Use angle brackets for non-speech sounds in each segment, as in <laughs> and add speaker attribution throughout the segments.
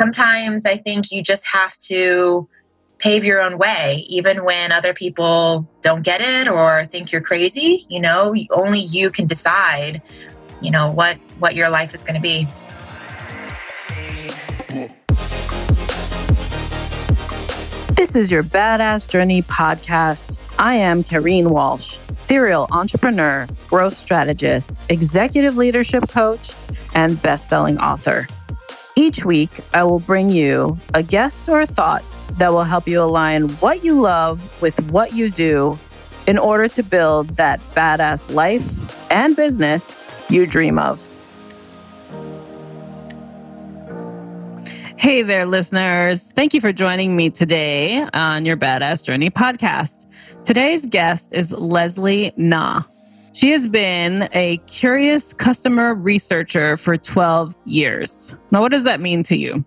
Speaker 1: sometimes I think you just have to pave your own way, even when other people don't get it or think you're crazy. You know, only you can decide, you know, what what your life is going to be.
Speaker 2: This is your Badass Journey podcast. I am Kareen Walsh, serial entrepreneur, growth strategist, executive leadership coach, and best-selling author. Each week, I will bring you a guest or a thought that will help you align what you love with what you do in order to build that badass life and business you dream of. Hey there, listeners. Thank you for joining me today on your Badass Journey podcast. Today's guest is Leslie Na. She has been a curious customer researcher for 12 years. Now, what does that mean to you?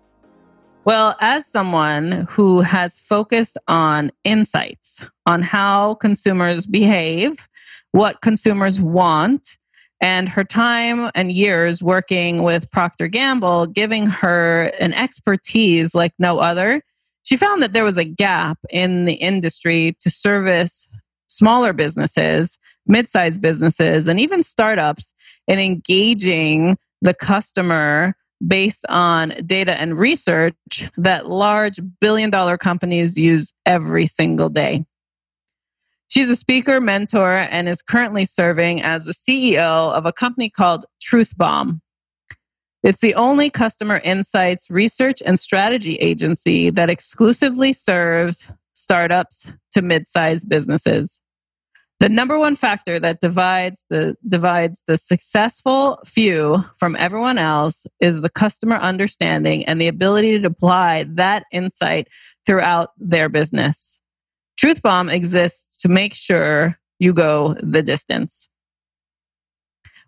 Speaker 2: Well, as someone who has focused on insights on how consumers behave, what consumers want, and her time and years working with Procter Gamble giving her an expertise like no other, she found that there was a gap in the industry to service smaller businesses, mid-sized businesses, and even startups in engaging the customer based on data and research that large billion dollar companies use every single day. She's a speaker, mentor, and is currently serving as the CEO of a company called Truth Bomb. It's the only customer insights research and strategy agency that exclusively serves startups to mid sized businesses. The number one factor that divides the divides the successful few from everyone else is the customer understanding and the ability to apply that insight throughout their business. Truth Bomb exists to make sure you go the distance.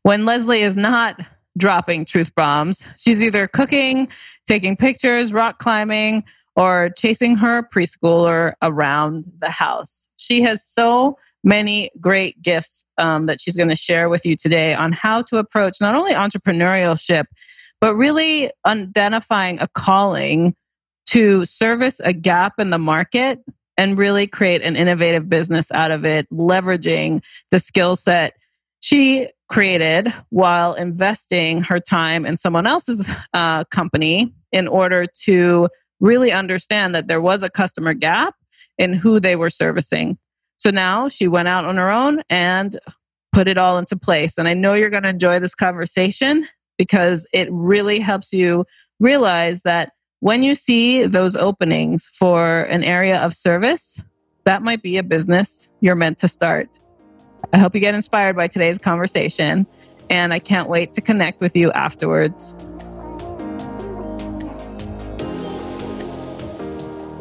Speaker 2: When Leslie is not dropping truth bombs, she's either cooking, taking pictures, rock climbing, or chasing her preschooler around the house. She has so many great gifts um, that she's going to share with you today on how to approach not only entrepreneurship, but really identifying a calling to service a gap in the market and really create an innovative business out of it, leveraging the skill set she created while investing her time in someone else's uh, company in order to really understand that there was a customer gap in who they were servicing. So now she went out on her own and put it all into place. And I know you're going to enjoy this conversation because it really helps you realize that when you see those openings for an area of service, that might be a business you're meant to start. I hope you get inspired by today's conversation, and I can't wait to connect with you afterwards.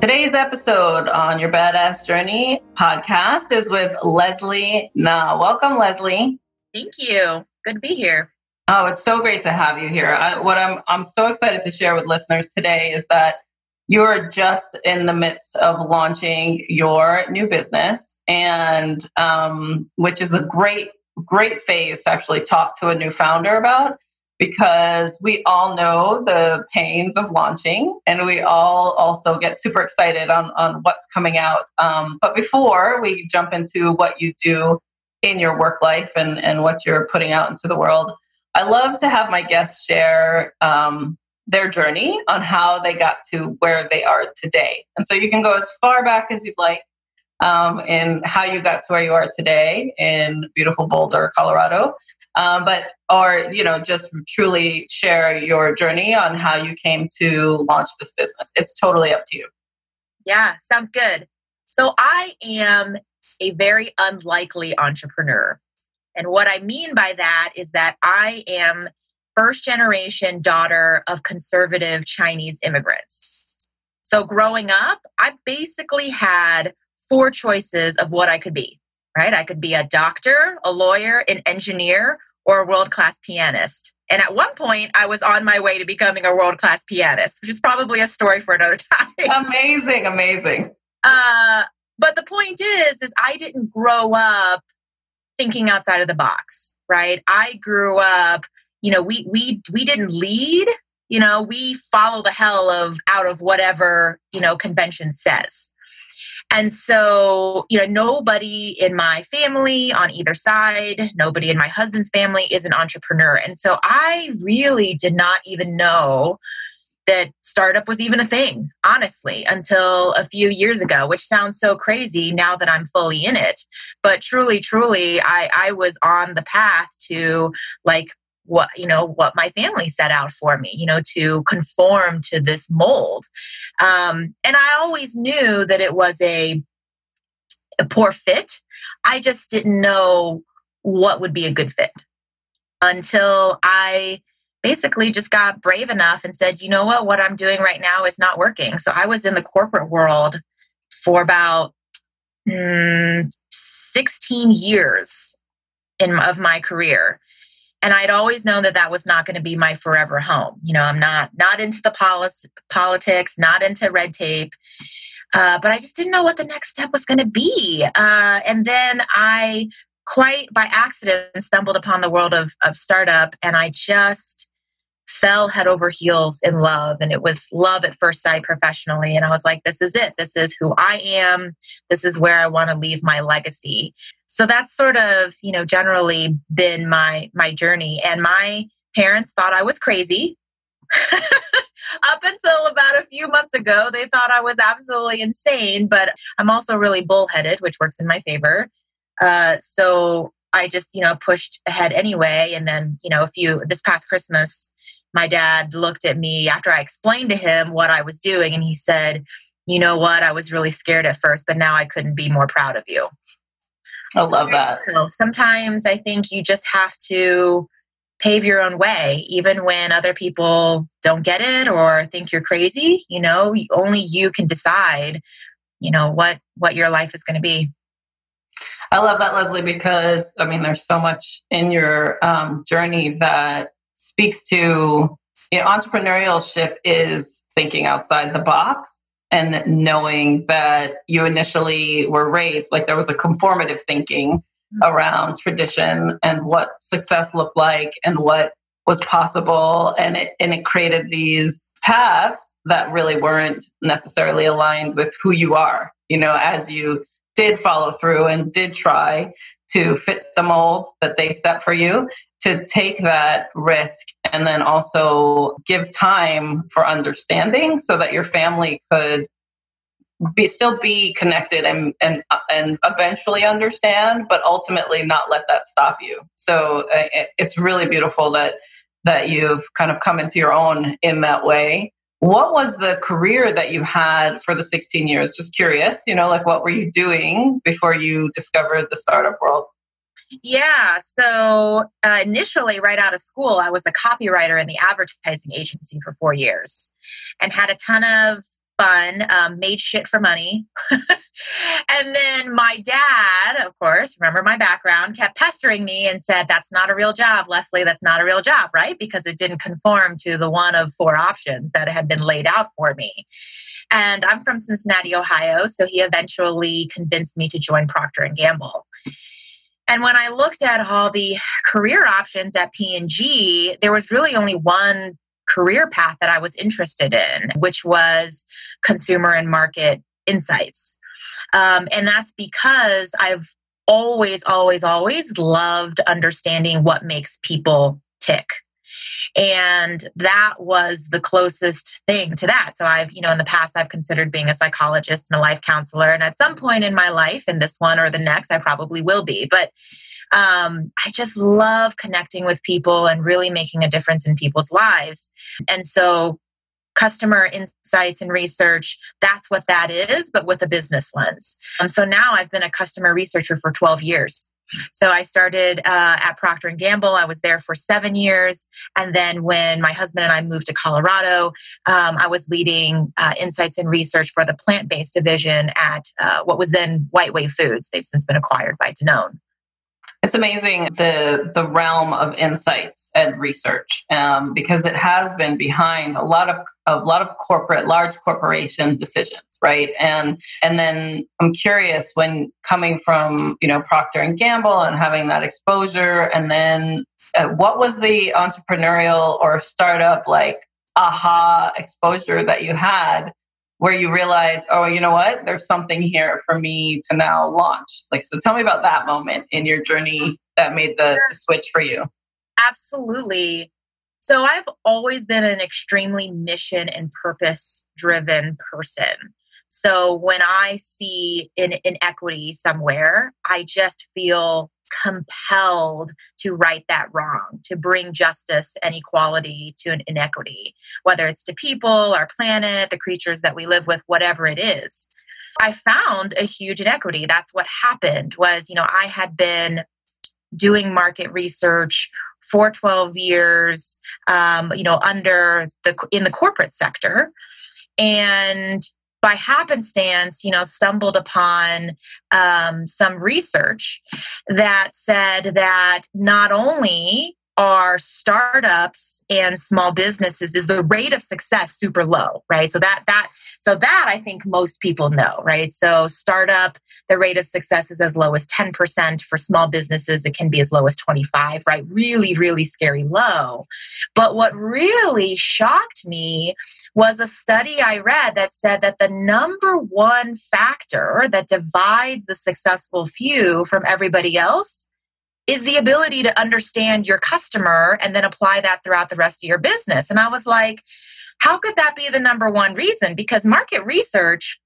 Speaker 2: Today's episode on your Badass Journey podcast is with Leslie Na. Welcome, Leslie.
Speaker 1: Thank you. Good to be here.
Speaker 2: Oh, it's so great to have you here. I, what I'm I'm so excited to share with listeners today is that you're just in the midst of launching your new business, and um, which is a great great phase to actually talk to a new founder about because we all know the pains of launching and we all also get super excited on, on what's coming out. Um, but before we jump into what you do in your work life and, and what you're putting out into the world, I love to have my guests share um, their journey on how they got to where they are today. And so you can go as far back as you'd like um, in how you got to where you are today in beautiful Boulder, Colorado um, but or you know just truly share your journey on how you came to launch this business. It's totally up to you.
Speaker 1: Yeah sounds good. So i am a very unlikely entrepreneur. And what i mean by that is that i am first generation daughter of conservative chinese immigrants. So growing up i basically had four choices of what i could be right? I could be a doctor, a lawyer, an engineer, or a world class pianist. And at one point, I was on my way to becoming a world class pianist, which is probably a story for another <laughs>
Speaker 2: time. Amazing, amazing.
Speaker 1: Uh, but the point is, is I didn't grow up thinking outside of the box, right? I grew up, you know, we we we didn't lead You know, we follow the hell of out of whatever, you know, convention says. And so, you know, nobody in my family on either side, nobody in my husband's family is an entrepreneur. And so I really did not even know that startup was even a thing, honestly, until a few years ago, which sounds so crazy now that I'm fully in it. But truly, truly, I, I was on the path to like what you know what my family set out for me you know to conform to this mold. Um, and i always knew that it was a, a poor fit. I just didn't know what would be a good fit until i basically just got brave enough and said you know what? What i'm doing right now is not working. So i was in the corporate world for about mm, 16 years in of my career and i'd always known that that was not going to be my forever home. You know i'm not not into the policy, politics not into red tape uh, but i just didn't know what the next step was going to be. Uh, and then i quite by accident stumbled upon the world of, of startup and i just fell head over heels in love and it was love at first sight professionally and i was like this is it. This is who i am. This is where i want to leave my legacy. So that's sort of you know generally been my my journey and my parents thought i was crazy <laughs> up until about a few months ago. They thought i was absolutely insane but i'm also really bullheaded which works in my favor. Uh, so i just you know pushed ahead anyway and then you know a few this past christmas my dad looked at me after i explained to him what i was doing and he said you know what i was really scared at first but now i couldn't be more proud of you
Speaker 2: I love that.
Speaker 1: sometimes I think you just have to pave your own way, even when other people don't get it or think you're crazy. You know, only you can decide, you know, what what your life is going to be.
Speaker 2: I love that, Leslie, because I mean, there's so much in your um, journey that speaks to you know, entrepreneurship is thinking outside the box and knowing that you initially were raised like there was a conformative thinking mm-hmm. around tradition and what success looked like and what was possible. And it and it created these paths that really weren't necessarily aligned with who you are you know as you did follow through and did try to fit the mold that they set for you to take that risk and then also give time for understanding so that your family could be still be connected and and and eventually understand but ultimately not let that stop you. So uh, it, it's really beautiful that that you've kind of come into your own in that way. What was the career that you had for the 16 years? Just curious you know like what were you doing before you discovered the startup world
Speaker 1: yeah. So uh, initially, right out of school, I was a copywriter in the advertising agency for four years and had a ton of fun, um, made shit for money. <laughs> and then my dad, of course, remember my background, kept pestering me and said, That's not a real job, Leslie. That's not a real job, right? Because it didn't conform to the one of four options that had been laid out for me. And I'm from Cincinnati, Ohio. So he eventually convinced me to join Procter and Gamble. And when I looked at all the career options at P&G, there was really only one career path that I was interested in, which was consumer and market insights. Um, and that's because I've always, always, always loved understanding what makes people tick. And that was the closest thing to that. So I've, you know, in the past, I've considered being a psychologist and a life counselor. And at some point in my life, in this one or the next, I probably will be. But um, I just love connecting with people and really making a difference in people's lives. And so customer insights and research that's what that is but with a business lens um, so now i've been a customer researcher for 12 years so I started uh, at Procter and Gamble. I was there for seven years, and then when my husband and I moved to Colorado, um, I was leading uh, insights and research for the plant-based division at uh, what was then WhiteWave Foods. They've since been acquired by Danone
Speaker 2: it's amazing the the realm of insights and research um, because it has been behind a lot of a lot of corporate large corporation decisions right? And and then i'm curious when coming from you know procter and gamble and having that exposure and then uh, what was the entrepreneurial or startup like aha exposure that you had where you realize, oh, you know what? There's something here for me to now launch. Like, so tell me about that moment in your journey that made the, the switch for you.
Speaker 1: Absolutely. So I've always been an extremely mission and purpose driven person. So when I see an inequity somewhere, I just feel compelled to right that wrong, to bring justice and equality to an inequity, whether it's to people, our planet, the creatures that we live with, whatever it is. I found a huge inequity. That's what happened was, you know, I had been doing market research for 12 years, um, you know, under the in the corporate sector. And by happenstance, you know, stumbled upon um, some research that said that not only are startups and small businesses is the rate of success super low right? So that that so that i think most people know right? So startup the rate of success is as low as 10% for small businesses it can be as low as 25 right? Really really scary low. But what really shocked me was a study i read that said that the number one factor that divides the successful few from everybody else is the ability to understand your customer and then apply that throughout the rest of your business. And I was like, how could that be the number one reason? Because market research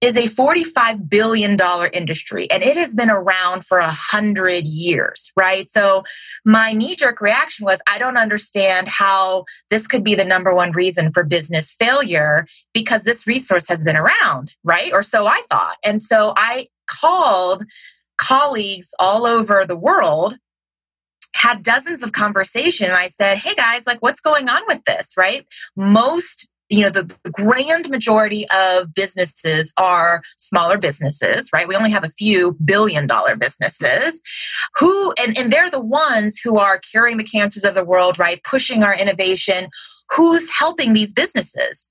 Speaker 1: is a $45 billion industry and it has been around for a hundred years, right? So my knee jerk reaction was, I don't understand how this could be the number one reason for business failure because this resource has been around, right? Or so I thought. And so I called colleagues all over the world had dozens of conversation i said hey guys like what's going on with this? Right? Most you know the, the, grand majority of businesses are smaller businesses right? We only have a few billion dollar businesses who and, and they're the ones who are curing the cancers of the world right? Pushing our innovation. Who's helping these businesses?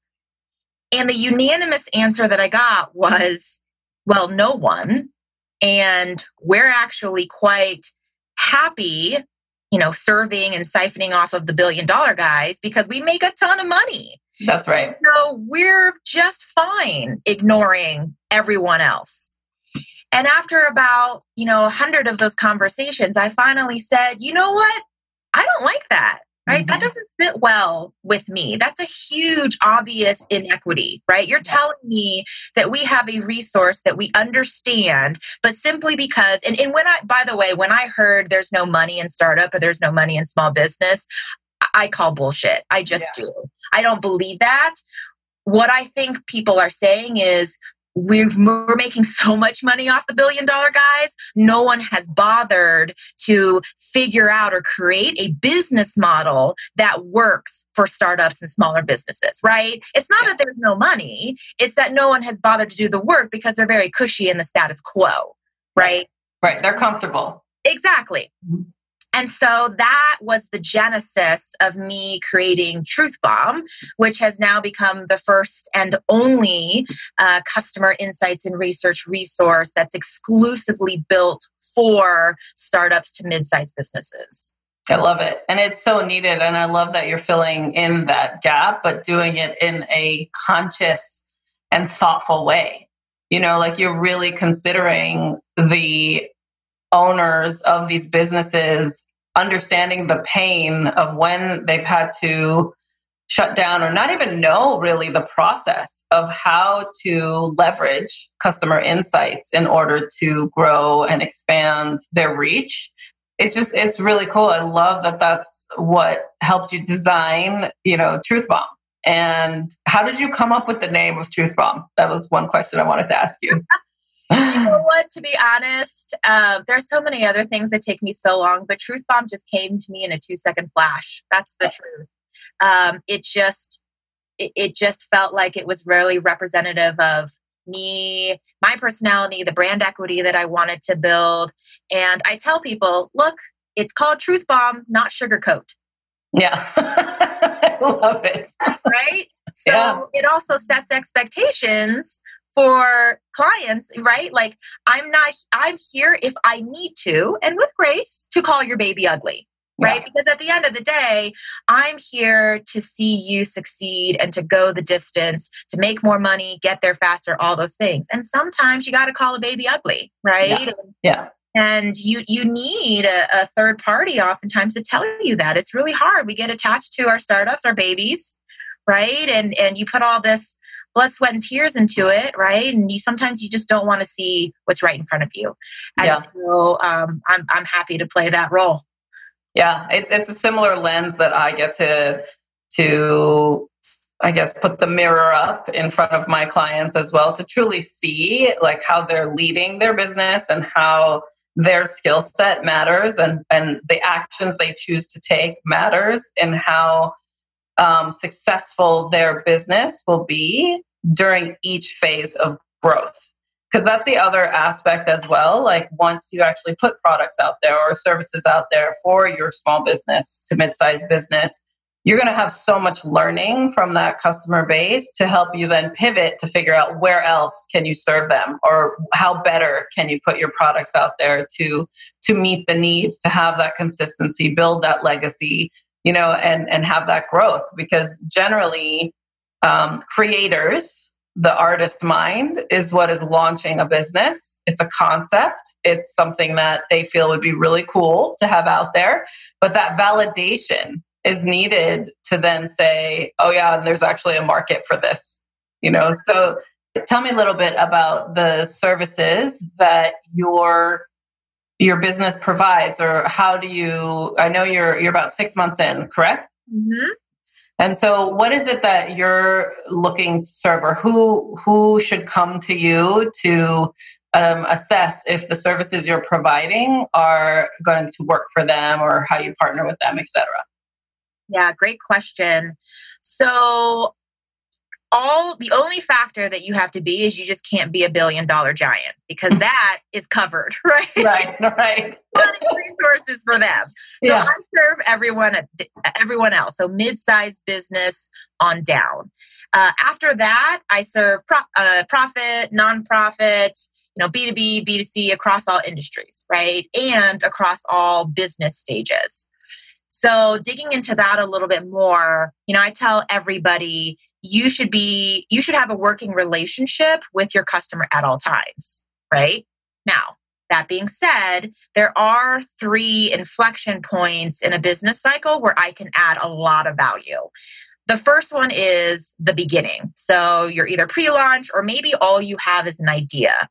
Speaker 1: And the unanimous answer that i got was well no one and we're actually quite happy, you know, serving and siphoning off of the billion dollar guys because we make a ton of money.
Speaker 2: That's right.
Speaker 1: So we're just fine ignoring everyone else. And after about, you know, a hundred of those conversations, I finally said, you know what? I don't like that right? Mm-hmm. That doesn't sit well with me. That's a huge, obvious inequity, right? You're telling me that we have a resource that we understand, but simply because, and, and when I, by the way, when I heard there's no money in startup or there's no money in small business, I call bullshit. I just yeah. do. I don't believe that. What I think people are saying is we are making so much money off the billion dollar guys. No one has bothered to figure out or create a business model that works for startups and smaller businesses, right? It's not that there's no money, it's that no one has bothered to do the work because they're very cushy in the status quo, right?
Speaker 2: Right, they're comfortable.
Speaker 1: Exactly. Mm-hmm. And so that was the genesis of me creating Truth Bomb, which has now become the first and only uh, customer insights and research resource that's exclusively built for startups to mid sized businesses.
Speaker 2: I love it. And it's so needed. And I love that you're filling in that gap, but doing it in a conscious and thoughtful way. You know, like you're really considering the owners of these businesses understanding the pain of when they've had to shut down or not even know really the process of how to leverage customer insights in order to grow and expand their reach. It's just it's really cool. I love that that's what helped you design you know truth bomb. And how did you come up with the name of truth bomb? That was one question i wanted to ask you <laughs>
Speaker 1: you know what? To be honest, uh, there's so many other things that take me so long, but Truth Bomb just came to me in a two second flash. That's the truth. Um, it just, it, it just felt like it was really representative of me, my personality, the brand equity that I wanted to build. And I tell people, look, it's called Truth Bomb, not Sugarcoat.
Speaker 2: Yeah. <laughs> I love it.
Speaker 1: Right? So yeah. it also sets expectations for clients, right? Like I'm not I'm here if I need to and with grace to call your baby ugly. right? Yeah. Because at the end of the day, I'm here to see you succeed and to go the distance, to make more money, get there faster, all those things. And sometimes you got to call a baby ugly, right?
Speaker 3: Yeah. yeah.
Speaker 1: And you you need a, a third party oftentimes to tell you that it's really hard. We get attached to our startups, our babies, right? And and you put all this blood, sweat, and tears into it, right? And you sometimes you just don't want to see what's right in front of you. And yeah. so um, I'm I'm happy to play that role.
Speaker 2: Yeah, it's it's a similar lens that I get to to I guess put the mirror up in front of my clients as well to truly see like how they're leading their business and how their skill set matters and and the actions they choose to take matters and how um, successful their business will be during each phase of growth. Because that's the other aspect as well like once you actually put products out there or services out there for your small business to mid-sized business you're going to have so much learning from that customer base to help you then pivot to figure out where else can you serve them or how better can you put your products out there to to meet the needs to have that consistency build that legacy you know and and have that growth because generally um, creators the artist mind is what is launching a business. It's a concept. It's something that they feel would be really cool to have out there. But that validation is needed to then say, oh, yeah, and there's actually a market for this. You know, so tell me a little bit about the services that your your business provides or how do you i know you're you're about six months in correct mm-hmm. And so, what is it that you're looking to serve, or who who should come to you to um, assess if the services you're providing are going to work for them, or how you partner with them, etc.
Speaker 1: Yeah, great question. So, all the only factor that you have to be is you just can't be a billion dollar giant because <laughs> that is covered, <laughs> right?
Speaker 2: Right, right. <laughs>
Speaker 1: resources for them. So yeah. I serve everyone, everyone else. So mid-sized business on down. Uh, after that, I serve pro- uh, profit, nonprofit, you know, B2B, B2C across all industries, right? And across all business stages. So digging into that a little bit more, you know, I tell everybody you should be you should have a working relationship with your customer at all times right? Now that being said there are three inflection points in a business cycle where i can add a lot of value. The first one is the beginning. So you're either pre-launch or maybe all you have is an idea.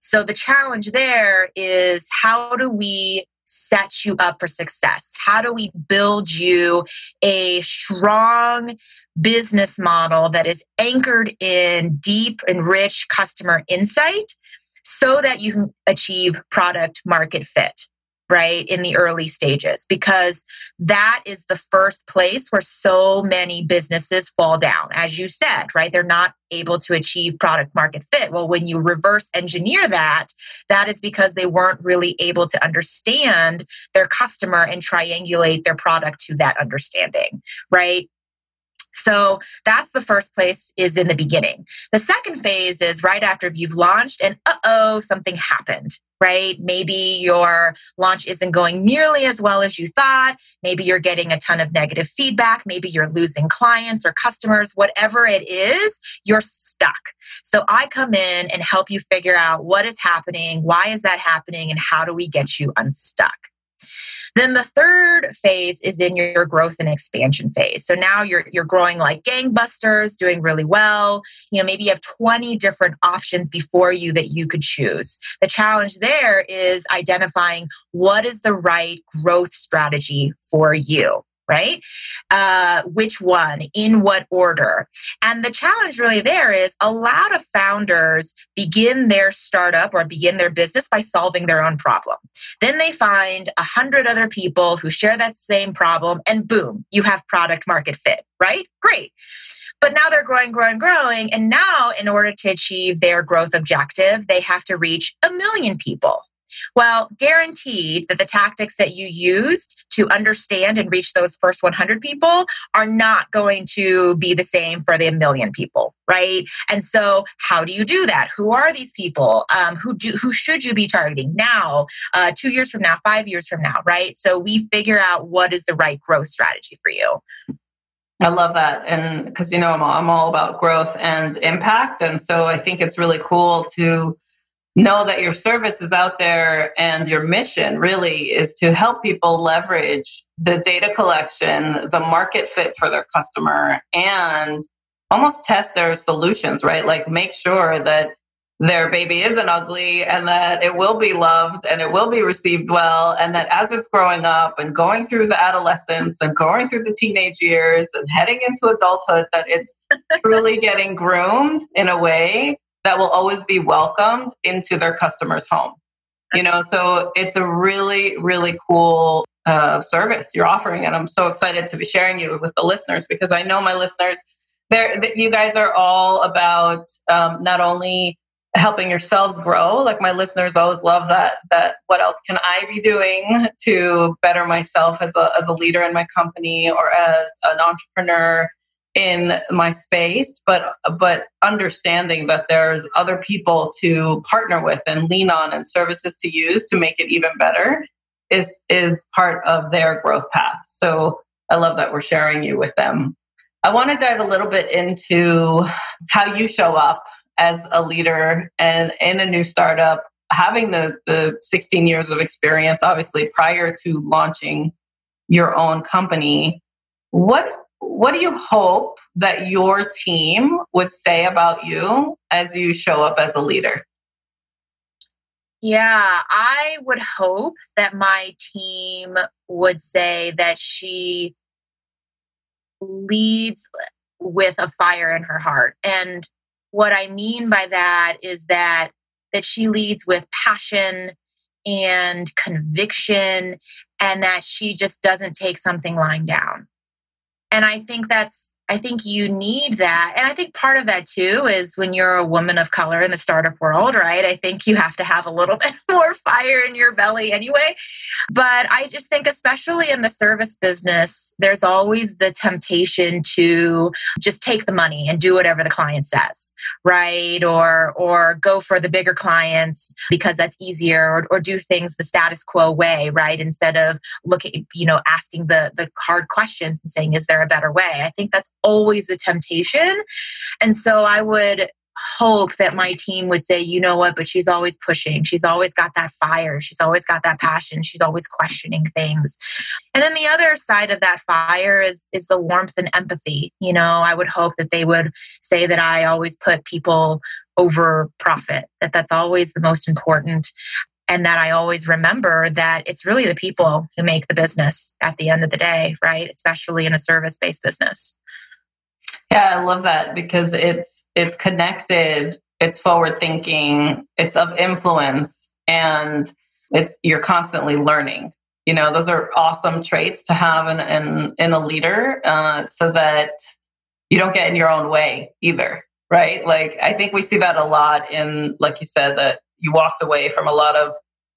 Speaker 1: So the challenge there is how do we set you up for success? How do we build you a strong business model that is anchored in deep and rich customer insight so that you can achieve product market fit? Right in the early stages because that is the first place where so many businesses fall down as you said right? They're not able to achieve product market fit. Well when you reverse engineer that that is because they weren't really able to understand their customer and triangulate their product to that understanding right so that's the first place is in the beginning. The second phase is right after you've launched and uh oh, something happened, right? Maybe your launch isn't going nearly as well as you thought. Maybe you're getting a ton of negative feedback. Maybe you're losing clients or customers. Whatever it is, you're stuck. So I come in and help you figure out what is happening, why is that happening, and how do we get you unstuck. Then the third phase is in your growth and expansion phase. So now you're you're growing like gangbusters, doing really well. You know, maybe you have 20 different options before you that you could choose. The challenge there is identifying what is the right growth strategy for you right? Uh, which one, in what order? And the challenge really there is a lot of founders begin their startup or begin their business by solving their own problem. Then they find a hundred other people who share that same problem, and boom, you have product market fit, right? Great. But now they're growing, growing, growing. And now, in order to achieve their growth objective, they have to reach a million people Well, guaranteed that the tactics that you used to understand and reach those first 100 people are not going to be the same for the million people, right? And so, how do you do that? Who are these people? Um, who do who should you be targeting now, uh, two years from now, five years from now, right? So we figure out what is the right growth strategy for you.
Speaker 2: I love that. And because, you know, I'm all, I'm all about growth and impact. And so I think it's really cool to know that your service is out there and your mission really is to help people leverage the data collection, the market fit for their customer, and almost test their solutions, right? Like make sure that their baby isn't ugly and that it will be loved and it will be received well and that as it's growing up and going through the adolescence and going through the teenage years and heading into adulthood that it's truly getting groomed in a way that will always be welcomed into their customer's home. You know so it's a really really cool uh, service you're offering and i'm so excited to be sharing you with the listeners because i know my listeners there you guys are all about um, not only helping yourselves grow like my listeners always love that that what else can i be doing to better myself as a, as a leader in my company or as an entrepreneur in my space but but understanding that there's other people to partner with and lean on and services to use to make it even better is is part of their growth path. So i love that we're sharing you with them. I want to dive a little bit into how you show up as a leader and in a new startup, having the, the 16 years of experience, obviously prior to launching your own company, what what do you hope that your team would say about you as you show up as a leader?
Speaker 1: Yeah, I would hope that my team would say that she leads with a fire in her heart. And what I mean by that is that that she leads with passion and conviction and that she just doesn't take something lying down. And I think that's I think you need that. And I think part of that too is when you're a woman of color in the startup world, right? I think you have to have a little <laughs> bit more fire in your belly anyway. But I just think, especially in the service business, there's always the temptation to just take the money and do whatever the client says, right? Or or go for the bigger clients because that's easier, or, or do things the status quo way, right? Instead of looking, you know, asking the the hard questions and saying, is there a better way? I think that's always a temptation. And so I would hope that my team would say, you know what, but she's always pushing. She's always got that fire. She's always got that passion. She's always questioning things. And then the other side of that fire is is the warmth and empathy. You know, I would hope that they would say that I always put people over profit, that that's always the most important. And that I always remember that it's really the people who make the business at the end of the day, right? Especially in a service based business.
Speaker 2: Yeah, I love that because it's it's connected, it's forward thinking, it's of influence, and it's you're constantly learning. You know, those are awesome traits to have in in, in a leader, uh, so that you don't get in your own way either, right? Like I think we see that a lot in, like you said, that you walked away from a lot of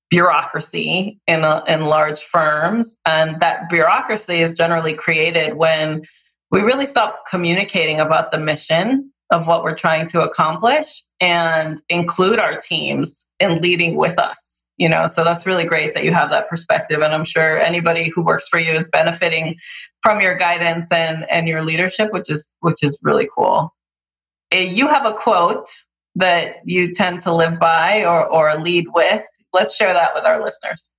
Speaker 2: bureaucracy in a, in large firms, and that bureaucracy is generally created when we really stop communicating about the mission of what we're trying to accomplish and include our teams in leading with us you know? So that's really great that you have that perspective and i'm sure anybody who works for you is benefiting from your guidance and and your leadership which is which is really cool. Eh, you have a quote that you tend to live by or or lead with. Let's share that with our listeners.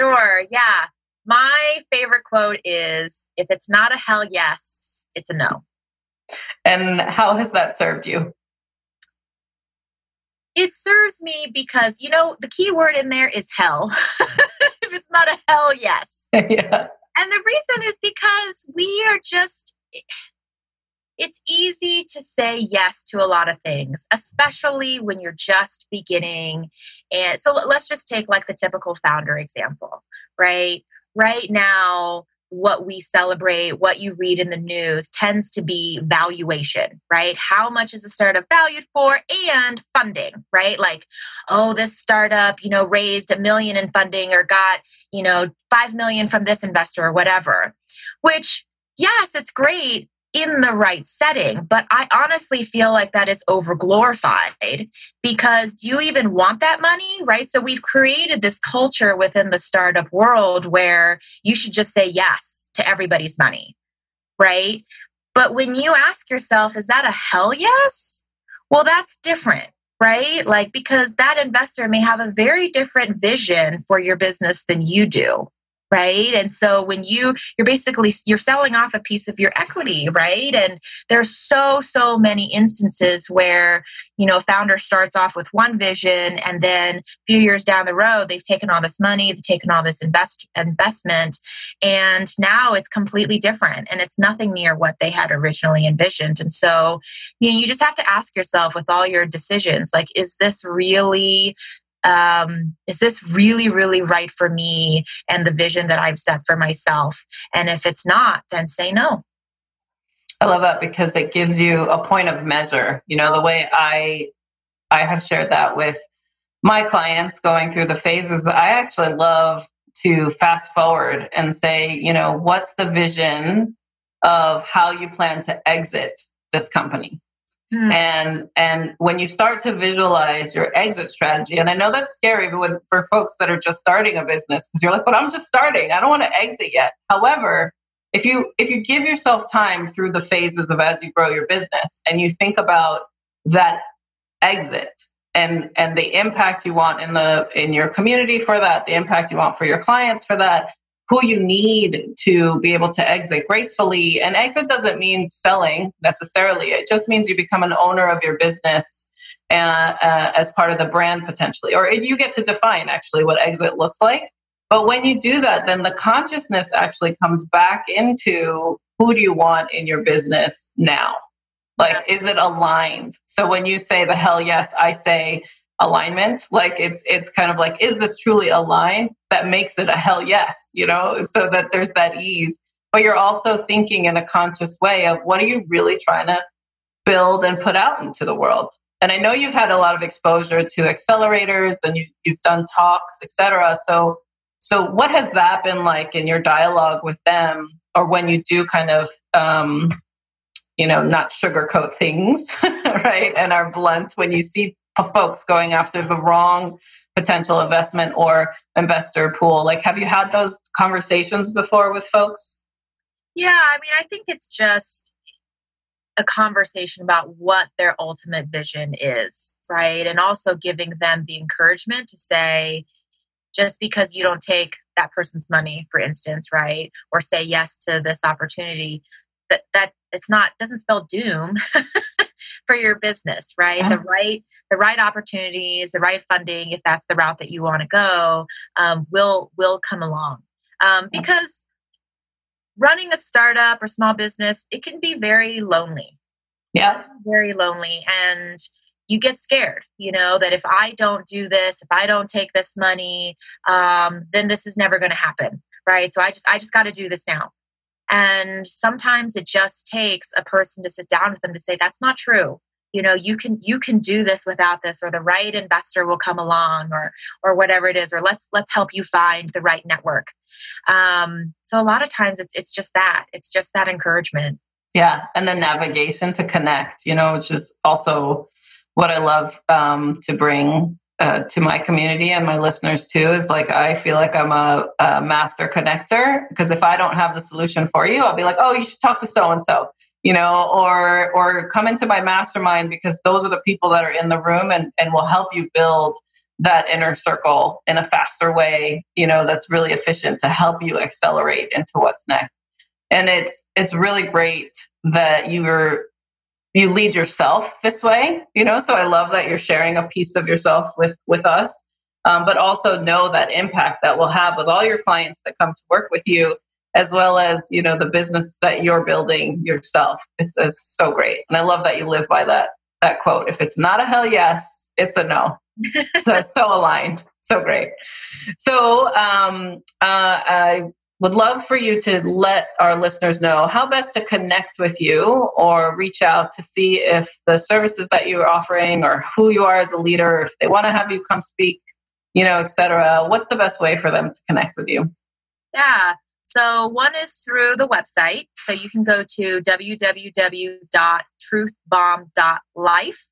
Speaker 1: Sure yeah. My favorite quote is if it's not a hell yes it's a no.
Speaker 2: And how has that served you?
Speaker 1: It serves me because, you know, the key word in there is hell. <laughs> if it's not a hell, yes. <laughs>
Speaker 2: yeah.
Speaker 1: And the reason is because we are just, it's easy to say yes to a lot of things, especially when you're just beginning. And so let's just take like the typical founder example, right? Right now, what we celebrate, what you read in the news tends to be valuation, right? How much is a startup valued for and funding, right? Like, oh, this startup, you know, raised a million in funding or got, you know, 5 million from this investor or whatever, which yes, it's great in the right setting. But I honestly feel like that is over glorified because do you even want that money? Right. So we've created this culture within the startup world where you should just say yes to everybody's money. Right. But when you ask yourself, is that a hell yes? Well, that's different right? Like, because that investor may have a very different vision for your business than you do right? And so when you you're basically you're selling off a piece of your equity right? And there's so so many instances where you know founder starts off with one vision and then a few years down the road they've taken all this money they've taken all this invest investment and now it's completely different and it's nothing near what they had originally envisioned. And so you know you just have to ask yourself with all your decisions like is this really um, is this really, really right for me and the vision that I've set for myself? And if it's not, then say no.
Speaker 2: I love that because it gives you a point of measure. You know, the way I I have shared that with my clients going through the phases, I actually love to fast forward and say, you know, what's the vision of how you plan to exit this company? Hmm. And and when you start to visualize your exit strategy, and I know that's scary, but when, for folks that are just starting a business, because you're like, but I'm just starting, I don't want to exit yet. However, if you if you give yourself time through the phases of as you grow your business, and you think about that exit and and the impact you want in the in your community for that, the impact you want for your clients for that, who you need to be able to exit gracefully. And exit doesn't mean selling necessarily, it just means you become an owner of your business uh, uh, as part of the brand potentially. Or you get to define actually what exit looks like. But when you do that, then the consciousness actually comes back into who do you want in your business now? Like, is it aligned? So when you say the hell yes, I say alignment like it's it's kind of like is this truly aligned that makes it a hell yes you know so that there's that ease. But you're also thinking in a conscious way of what are you really trying to build and put out into the world? And i know you've had a lot of exposure to accelerators and you, you've done talks etc so so what has that been like in your dialogue with them or when you do kind of um, you know not sugarcoat things <laughs> right and are blunt when you see folks going after the wrong potential investment or investor pool. Like have you had those conversations before with folks?
Speaker 1: Yeah i mean i think it's just a conversation about what their ultimate vision is right? And also giving them the encouragement to say just because you don't take that person's money for instance right or say yes to this opportunity that that it's not doesn't spell doom <laughs> for your business right? Yeah. the right the right opportunities the right funding if that's the route that you want to go um, will will come along. Um, because running a startup or small business it can be very lonely.
Speaker 2: Yeah.
Speaker 1: very lonely and you get scared you know that if i don't do this if i don't take this money um, then this is never going to happen right? So i just i just got to do this now and sometimes it just takes a person to sit down with them to say, that's not true. You know, you can you can do this without this, or the right investor will come along, or or whatever it is, or let's let's help you find the right network. Um, so a lot of times it's it's just that. It's just that encouragement.
Speaker 2: Yeah. And the navigation to connect, you know, which is also what I love um, to bring uh, to my community and my listeners too is like I feel like I'm a, a master connector because if I don't have the solution for you, I'll be like, oh, you should talk to so and so, you know, or or come into my mastermind because those are the people that are in the room and and will help you build that inner circle in a faster way, you know, that's really efficient to help you accelerate into what's next. And it's it's really great that you were you lead yourself this way you know? So i love that you're sharing a piece of yourself with with us um, but also know that impact that will have with all your clients that come to work with you as well as you know the business that you're building yourself. It's, it's so great. And i love that you live by that that quote. If it's not a hell yes it's a no. <laughs> So it's so aligned. So great. So um, uh, I, would love for you to let our listeners know how best to connect with you or reach out to see if the services that you're offering or who you are as a leader, if they want to have you come speak, you know, etc. What's the best way for them to connect with you?
Speaker 1: Yeah. So one is through the website. So you can go to www.truthbomb.life.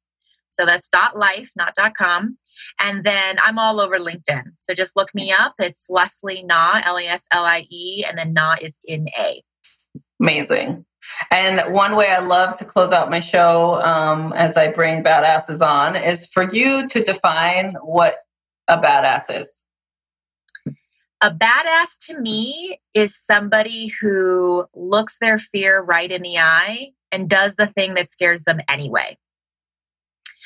Speaker 1: So that's dot .life, not dot .com. And then I'm all over LinkedIn. So just look me up. It's Leslie Na, L A S L I E, and then Na is in A.
Speaker 2: Amazing. And one way I love to close out my show um, as I bring badasses on is for you to define what a badass is.
Speaker 1: A badass to me is somebody who looks their fear right in the eye and does the thing that scares them anyway.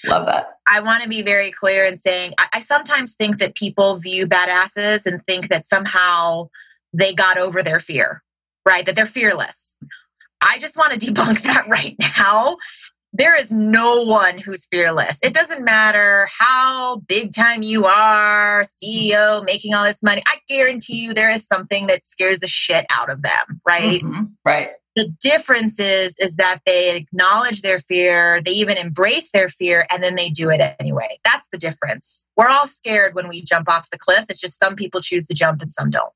Speaker 2: Love that.
Speaker 1: I want to be very clear in saying I, I, sometimes think that people view badasses and think that somehow they got over their fear, right? That they're fearless. I just want to <laughs> debunk that right now. There is no one who's fearless. It doesn't matter how big time you are, CEO, making all this money. I guarantee you there is something that scares the shit out of them, right?
Speaker 2: Mm-hmm. Right
Speaker 1: the difference is is that they acknowledge their fear they even embrace their fear and then they do it anyway. That's the difference. We're all scared when we jump off the cliff. It's just some people choose to jump and some don't.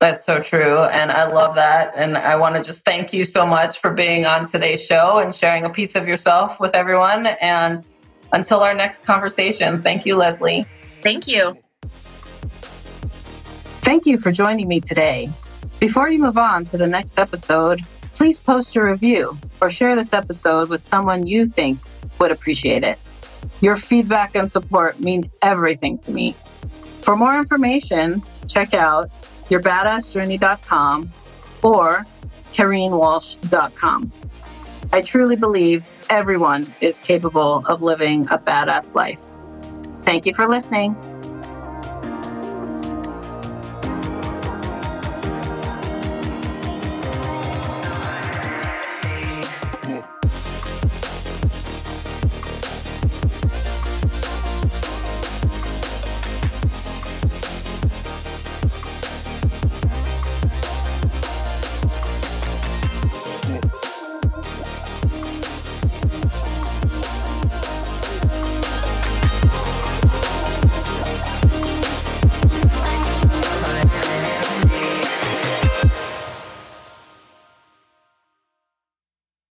Speaker 2: That's so true and i love that and i want to just thank you so much for being on today's show and sharing a piece of yourself with everyone and until our next conversation. Thank you leslie.
Speaker 1: Thank you.
Speaker 3: Thank you for joining me today. Before you move on to the next episode Please post a review or share this episode with someone you think would appreciate it. Your feedback and support mean everything to me. For more information, check out yourbadassjourney.com or KareenWalsh.com. I truly believe everyone is capable of living a badass life. Thank you for listening.